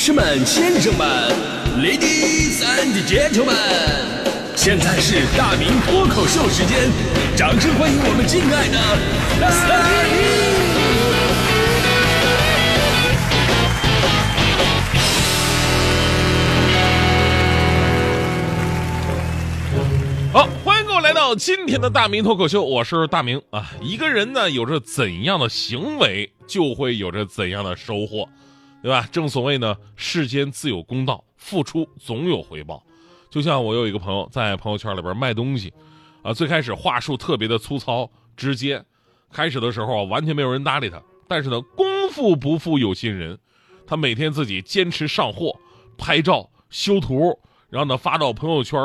士们、先生们，Ladies and Gentlemen，现在是大明脱口秀时间，掌声欢迎我们敬爱的大明！好，欢迎各位来到今天的大明脱口秀，我是大明啊。一个人呢，有着怎样的行为，就会有着怎样的收获，对吧？正所谓呢，世间自有公道，付出总有回报。就像我有一个朋友在朋友圈里边卖东西，啊，最开始话术特别的粗糙直接，开始的时候啊，完全没有人搭理他。但是呢，功夫不负有心人，他每天自己坚持上货、拍照、修图，然后呢发到朋友圈。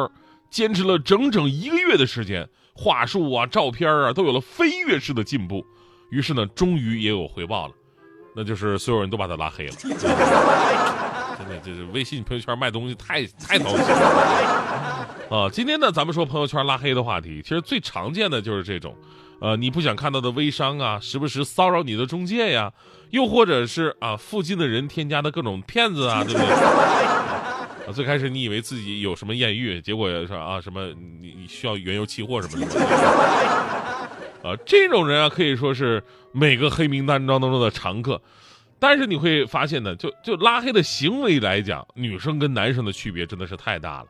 坚持了整整一个月的时间，话术啊、照片啊都有了飞跃式的进步，于是呢，终于也有回报了，那就是所有人都把他拉黑了。真的，就是微信朋友圈卖东西太太讨厌了啊！今天呢，咱们说朋友圈拉黑的话题，其实最常见的就是这种，呃，你不想看到的微商啊，时不时骚扰你的中介呀，又或者是啊，附近的人添加的各种骗子啊，对不对？啊，最开始你以为自己有什么艳遇，结果是啊什么你你需要原油期货什么的，啊，这种人啊可以说是每个黑名单当中的常客。但是你会发现呢，就就拉黑的行为来讲，女生跟男生的区别真的是太大了。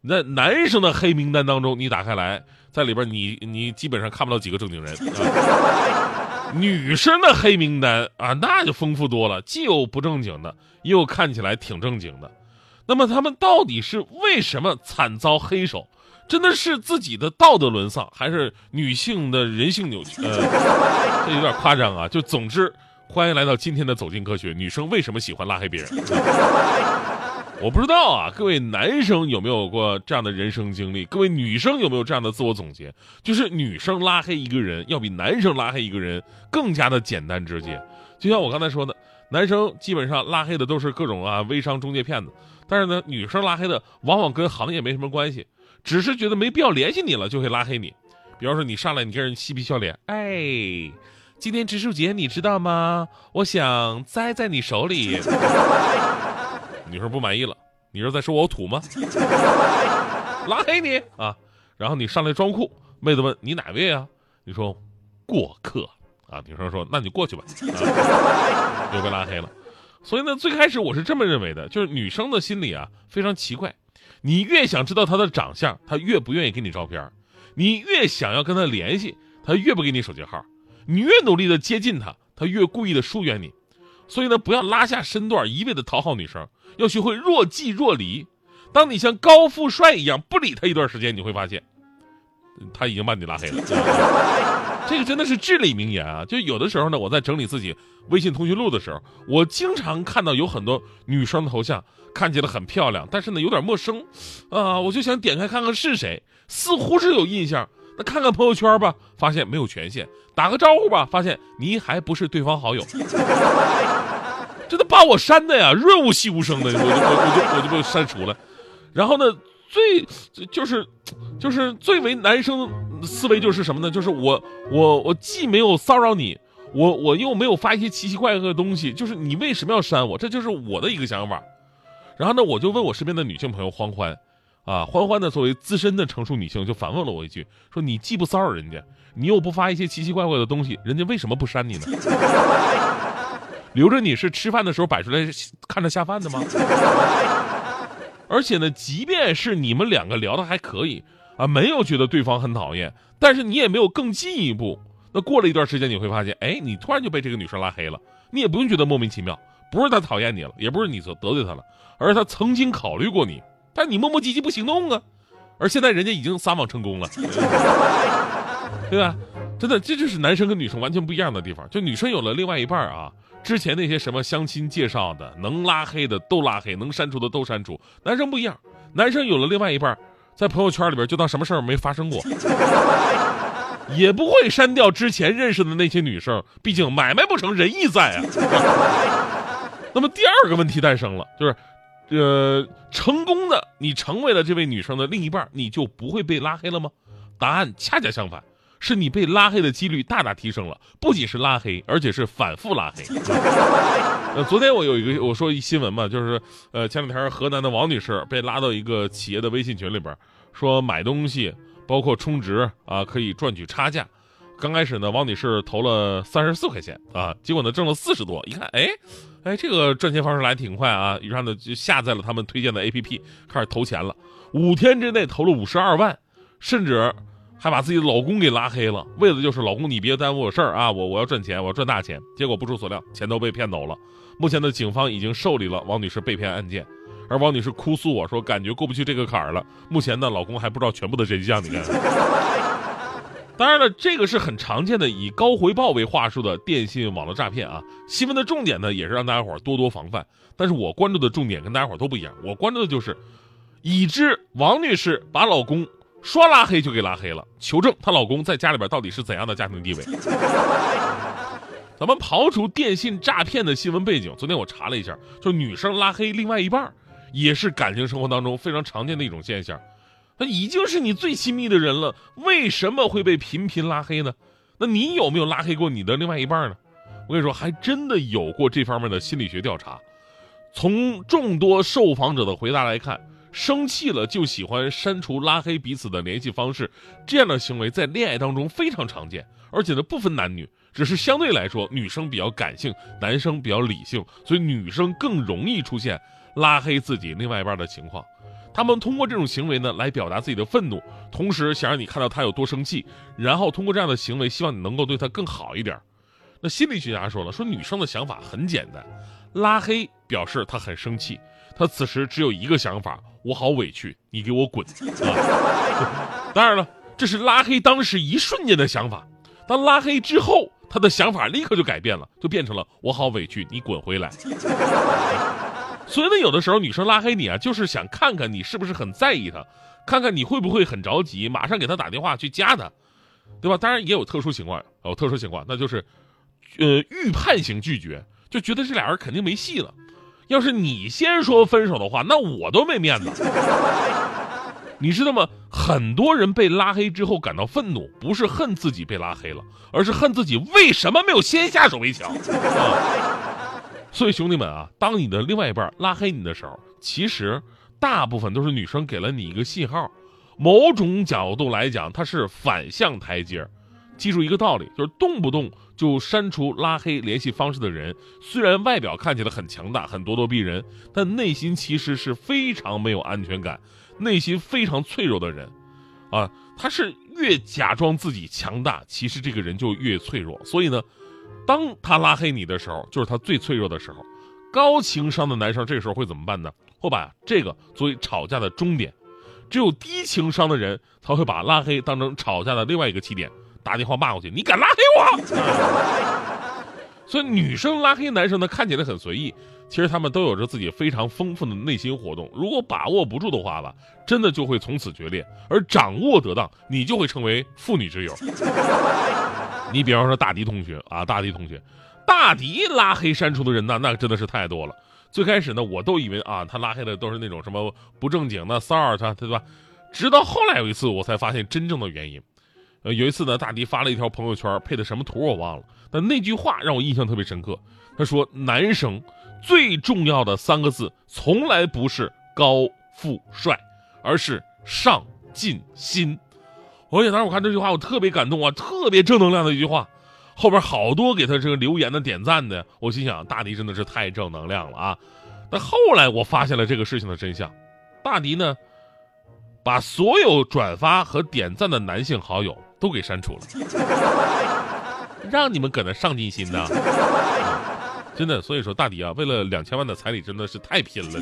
那男生的黑名单当中，你打开来，在里边你你基本上看不到几个正经人。啊、女生的黑名单啊，那就丰富多了，既有不正经的，也有看起来挺正经的。那么他们到底是为什么惨遭黑手？真的是自己的道德沦丧，还是女性的人性扭曲？呃，这有点夸张啊。就总之，欢迎来到今天的走进科学。女生为什么喜欢拉黑别人？我不知道啊。各位男生有没有过这样的人生经历？各位女生有没有这样的自我总结？就是女生拉黑一个人，要比男生拉黑一个人更加的简单直接。就像我刚才说的，男生基本上拉黑的都是各种啊微商中介骗子。但是呢，女生拉黑的往往跟行业没什么关系，只是觉得没必要联系你了，就会拉黑你。比方说你上来，你跟人嬉皮笑脸，哎，今天植树节你知道吗？我想栽在你手里。女生不满意了，你是在说我土吗？拉黑你啊！然后你上来装酷，妹子问你哪位啊？你说过客啊。女生说那你过去吧，啊、又被拉黑了。所以呢，最开始我是这么认为的，就是女生的心理啊非常奇怪，你越想知道她的长相，她越不愿意给你照片；你越想要跟她联系，她越不给你手机号；你越努力的接近她，她越故意的疏远你。所以呢，不要拉下身段一味的讨好女生，要学会若即若离。当你像高富帅一样不理她一段时间，你会发现，他已经把你拉黑了。这个真的是至理名言啊！就有的时候呢，我在整理自己微信通讯录的时候，我经常看到有很多女生的头像，看起来很漂亮，但是呢有点陌生，啊，我就想点开看看是谁，似乎是有印象，那看看朋友圈吧，发现没有权限，打个招呼吧，发现您还不是对方好友，这都把我删的呀，润物细无声的，我就我我就我就被删除了，然后呢，最就是。就是最为男生思维就是什么呢？就是我我我既没有骚扰你，我我又没有发一些奇奇怪怪的东西，就是你为什么要删我？这就是我的一个想法。然后呢，我就问我身边的女性朋友欢欢，啊，欢欢呢作为资深的成熟女性，就反问了我一句，说你既不骚扰人家，你又不发一些奇奇怪怪的东西，人家为什么不删你呢？留着你是吃饭的时候摆出来看着下饭的吗？而且呢，即便是你们两个聊的还可以。啊，没有觉得对方很讨厌，但是你也没有更进一步。那过了一段时间，你会发现，哎，你突然就被这个女生拉黑了，你也不用觉得莫名其妙，不是她讨厌你了，也不是你得得罪她了，而是她曾经考虑过你，但你磨磨唧唧不行动啊。而现在人家已经撒网成功了，对吧？真的，这就是男生跟女生完全不一样的地方。就女生有了另外一半啊，之前那些什么相亲介绍的，能拉黑的都拉黑，能删除的都删除。男生不一样，男生有了另外一半。在朋友圈里边就当什么事儿没发生过，也不会删掉之前认识的那些女生，毕竟买卖不成仁义在啊。那么第二个问题诞生了，就是，呃，成功的你成为了这位女生的另一半，你就不会被拉黑了吗？答案恰恰相反，是你被拉黑的几率大大提升了，不仅是拉黑，而且是反复拉黑。呃，昨天我有一个我说一新闻嘛，就是呃前两天河南的王女士被拉到一个企业的微信群里边，说买东西包括充值啊可以赚取差价。刚开始呢，王女士投了三十四块钱啊，结果呢挣了四十多。一看，哎，哎，这个赚钱方式来挺快啊，于是呢就下载了他们推荐的 APP，开始投钱了。五天之内投了五十二万，甚至还把自己的老公给拉黑了，为的就是老公你别耽误我事儿啊，我我要赚钱，我要赚大钱。结果不出所料，钱都被骗走了。目前呢，警方已经受理了王女士被骗案件，而王女士哭诉我说，感觉过不去这个坎儿了。目前呢，老公还不知道全部的真相，你看。当然了，这个是很常见的以高回报为话术的电信网络诈骗啊。新闻的重点呢，也是让大家伙多多防范。但是我关注的重点跟大家伙都不一样，我关注的就是已知王女士把老公说拉黑就给拉黑了，求证她老公在家里边到底是怎样的家庭地位。咱们刨除电信诈骗的新闻背景，昨天我查了一下，就女生拉黑另外一半，也是感情生活当中非常常见的一种现象。那已经是你最亲密的人了，为什么会被频频拉黑呢？那你有没有拉黑过你的另外一半呢？我跟你说，还真的有过这方面的心理学调查。从众多受访者的回答来看，生气了就喜欢删除、拉黑彼此的联系方式，这样的行为在恋爱当中非常常见，而且呢不分男女，只是相对来说女生比较感性，男生比较理性，所以女生更容易出现拉黑自己另外一半的情况。他们通过这种行为呢，来表达自己的愤怒，同时想让你看到他有多生气，然后通过这样的行为，希望你能够对他更好一点。心理学家说了，说女生的想法很简单，拉黑表示她很生气，她此时只有一个想法：我好委屈，你给我滚啊！当然了，这是拉黑当时一瞬间的想法，当拉黑之后，她的想法立刻就改变了，就变成了我好委屈，你滚回来。所以呢，有的时候女生拉黑你啊，就是想看看你是不是很在意她，看看你会不会很着急，马上给她打电话去加她，对吧？当然也有特殊情况，有特殊情况，那就是，呃，预判型拒绝，就觉得这俩人肯定没戏了。要是你先说分手的话，那我都没面子。你知道吗？很多人被拉黑之后感到愤怒，不是恨自己被拉黑了，而是恨自己为什么没有先下手为强啊。所以兄弟们啊，当你的另外一半拉黑你的时候，其实大部分都是女生给了你一个信号，某种角度来讲，它是反向台阶。记住一个道理，就是动不动就删除、拉黑联系方式的人，虽然外表看起来很强大、很咄咄逼人，但内心其实是非常没有安全感、内心非常脆弱的人。啊，他是越假装自己强大，其实这个人就越脆弱。所以呢。当他拉黑你的时候，就是他最脆弱的时候。高情商的男生这时候会怎么办呢？会把这个作为吵架的终点。只有低情商的人才会把拉黑当成吵架的另外一个起点，打电话骂过去：“你敢拉黑我！” 所以女生拉黑男生呢，看起来很随意，其实他们都有着自己非常丰富的内心活动。如果把握不住的话吧，真的就会从此决裂；而掌握得当，你就会成为妇女之友。你比方说大迪同学啊，大迪同学，大迪拉黑删除的人呢，那真的是太多了。最开始呢，我都以为啊，他拉黑的都是那种什么不正经的骚扰他，对吧？直到后来有一次，我才发现真正的原因。呃，有一次呢，大迪发了一条朋友圈，配的什么图我忘了，但那句话让我印象特别深刻。他说：“男生最重要的三个字，从来不是高富帅，而是上进心。”而且当时我看这句话，我特别感动啊，特别正能量的一句话，后边好多给他这个留言的、点赞的，我心想大迪真的是太正能量了啊！但后来我发现了这个事情的真相，大迪呢，把所有转发和点赞的男性好友都给删除了，让你们搁那上进心呢，真的，所以说大迪啊，为了两千万的彩礼真的是太拼了。